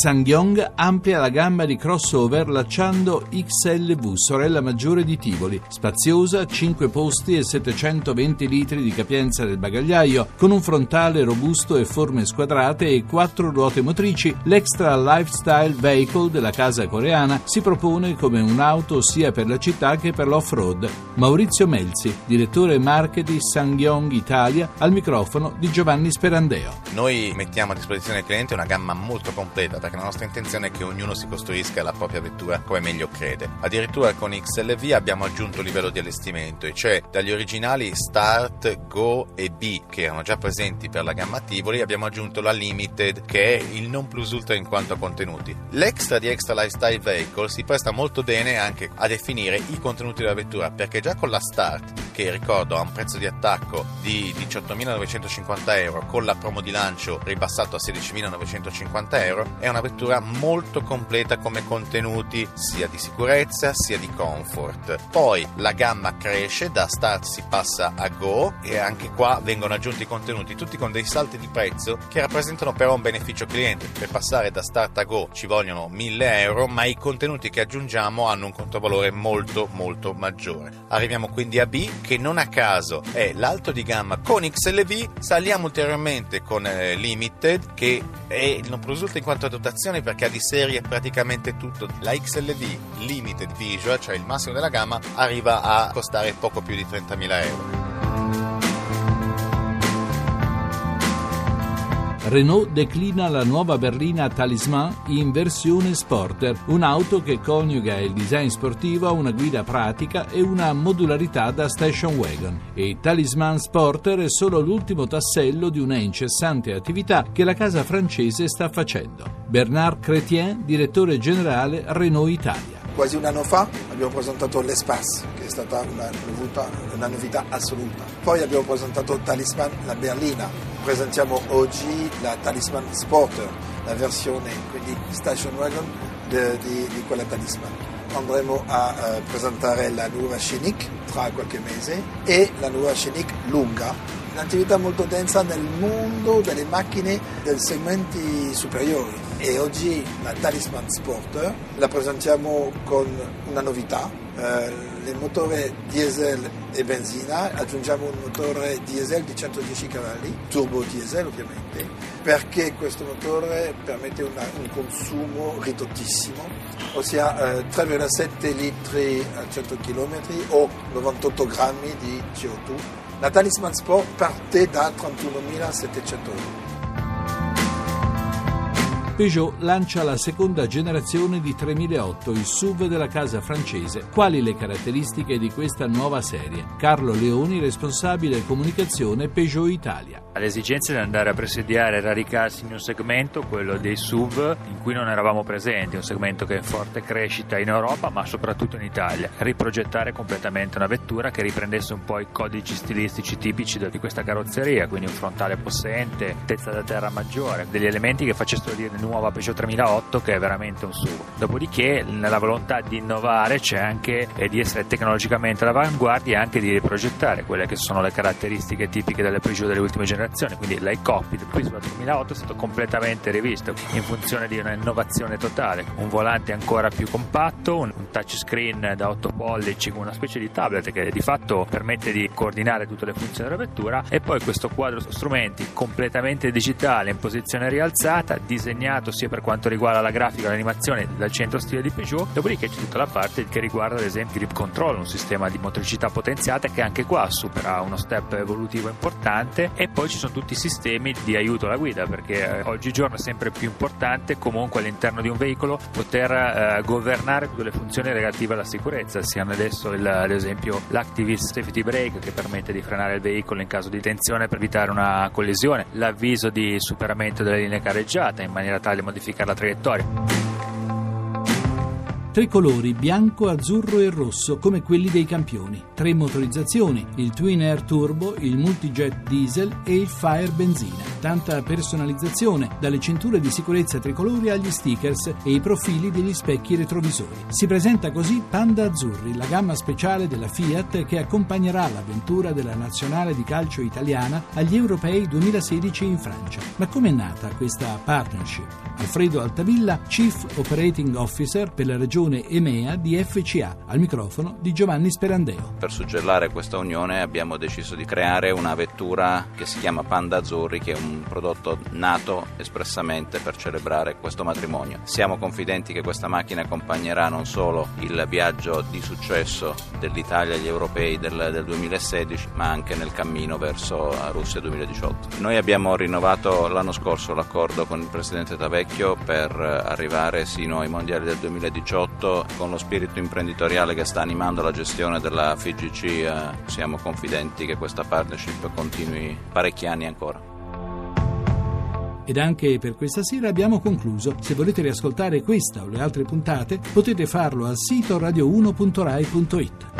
Sangyong amplia la gamma di crossover lanciando XLV, sorella maggiore di Tivoli, spaziosa, 5 posti e 720 litri di capienza del bagagliaio, con un frontale robusto e forme squadrate e quattro ruote motrici, l'extra lifestyle vehicle della casa coreana si propone come un'auto sia per la città che per l'off-road. Maurizio Melzi, direttore marketing Sangyong Italia, al microfono di Giovanni Sperandeo. Noi mettiamo a disposizione del cliente una gamma molto completa perché la nostra intenzione è che ognuno si costruisca la propria vettura come meglio crede. Addirittura con XLV abbiamo aggiunto un livello di allestimento, e cioè dagli originali Start, Go e B che erano già presenti per la gamma Tivoli, abbiamo aggiunto la Limited che è il non plus ultra in quanto a contenuti. L'extra di Extra Lifestyle Vehicle si presta molto bene anche a definire i contenuti della vettura perché già con la Start, che ricordo ha un prezzo di attacco di 18.950 euro, con la promo di lancio ribassato a 16.950 euro, è una vettura molto completa come contenuti sia di sicurezza sia di comfort. Poi la gamma cresce, da start si passa a go e anche qua vengono aggiunti contenuti tutti con dei salti di prezzo che rappresentano però un beneficio cliente. Per passare da start a go ci vogliono 1000 euro ma i contenuti che aggiungiamo hanno un controvalore molto molto maggiore. Arriviamo quindi a B che non a caso è l'alto di gamma con XLV, saliamo ulteriormente con eh, Limited che è non risulta in quanto a dotazioni perché ha di serie praticamente tutto. La XLV Limited Visual, cioè il massimo della gamma, arriva a costare poco più di 30.000 euro. Renault declina la nuova berlina Talisman in versione Sporter, un'auto che coniuga il design sportivo a una guida pratica e una modularità da station wagon. E Talisman Sporter è solo l'ultimo tassello di una incessante attività che la casa francese sta facendo. Bernard Chrétien, direttore generale Renault Italia quasi un anno fa abbiamo presentato l'Espace, che è stata una novità, una novità assoluta. Poi abbiamo presentato Talisman, la berlina. Presentiamo oggi la Talisman Sporter, la versione quindi station wagon di, di, di quella Talisman. Andremo a uh, presentare la nuova Scenic tra qualche mese e la nuova Scenic lunga. Un'attività molto densa nel mondo delle macchine dei segmenti superiori. E oggi la Talisman Sport la presentiamo con una novità, eh, il motore diesel e benzina, aggiungiamo un motore diesel di 110 cavalli, turbo diesel ovviamente, perché questo motore permette una, un consumo ridottissimo, ossia eh, 3,7 litri a 100 km o 98 grammi di CO2 la Talisman Sport parte da 31.700 euro. Peugeot lancia la seconda generazione di 3008, il SUV della casa francese. Quali le caratteristiche di questa nuova serie? Carlo Leoni, responsabile comunicazione Peugeot Italia. L'esigenza di andare a presidiare e radicarsi in un segmento, quello dei SUV, in cui non eravamo presenti, un segmento che è in forte crescita in Europa ma soprattutto in Italia. Riprogettare completamente una vettura che riprendesse un po' i codici stilistici tipici di questa carrozzeria, quindi un frontale possente, altezza da terra maggiore, degli elementi che facessero dire nuova Peugeot 3008 che è veramente un SUV. Dopodiché nella volontà di innovare c'è anche e di essere tecnologicamente all'avanguardia e anche di riprogettare quelle che sono le caratteristiche tipiche delle Peugeot delle ultime generazioni, quindi l'iCockpit qui sulla 3008 è stato completamente rivisto in funzione di un'innovazione totale, un volante ancora più compatto, un touchscreen da 8 pollici con una specie di tablet che di fatto permette di coordinare tutte le funzioni della vettura e poi questo quadro strumenti completamente digitale in posizione rialzata, disegnato sia per quanto riguarda la grafica l'animazione dal centro stile di Peugeot, dopodiché c'è tutta la parte che riguarda ad esempio il grip control, un sistema di motricità potenziata che anche qua supera uno step evolutivo importante e poi ci sono tutti i sistemi di aiuto alla guida perché eh, oggigiorno è sempre più importante comunque all'interno di un veicolo poter eh, governare tutte le funzioni relative alla sicurezza, siano adesso il, ad esempio l'Active Safety Brake che permette di frenare il veicolo in caso di tensione per evitare una collisione, l'avviso di superamento delle linee careggiate in maniera tale da modificare la traiettoria. Tre colori, bianco, azzurro e rosso, come quelli dei campioni, tre motorizzazioni, il Twin Air Turbo, il Multijet Diesel e il Fire Benzina. Tanta personalizzazione, dalle cinture di sicurezza tricolori agli stickers e i profili degli specchi retrovisori. Si presenta così Panda Azzurri, la gamma speciale della Fiat che accompagnerà l'avventura della nazionale di calcio italiana agli europei 2016 in Francia. Ma com'è nata questa partnership? Alfredo Altavilla, Chief Operating Officer per la regione EMEA di FCA, al microfono di Giovanni Sperandeo. Per suggellare questa unione abbiamo deciso di creare una vettura che si chiama Panda Azzurri, che è un prodotto nato espressamente per celebrare questo matrimonio. Siamo confidenti che questa macchina accompagnerà non solo il viaggio di successo dell'Italia agli europei del, del 2016, ma anche nel cammino verso Russia 2018. Noi abbiamo rinnovato l'anno scorso l'accordo con il presidente Tavecchio per arrivare sino ai mondiali del 2018 con lo spirito imprenditoriale che sta animando la gestione della FIGC. Eh, siamo confidenti che questa partnership continui parecchi anni ancora. Ed anche per questa sera abbiamo concluso. Se volete riascoltare questa o le altre puntate potete farlo al sito radio1.rai.it.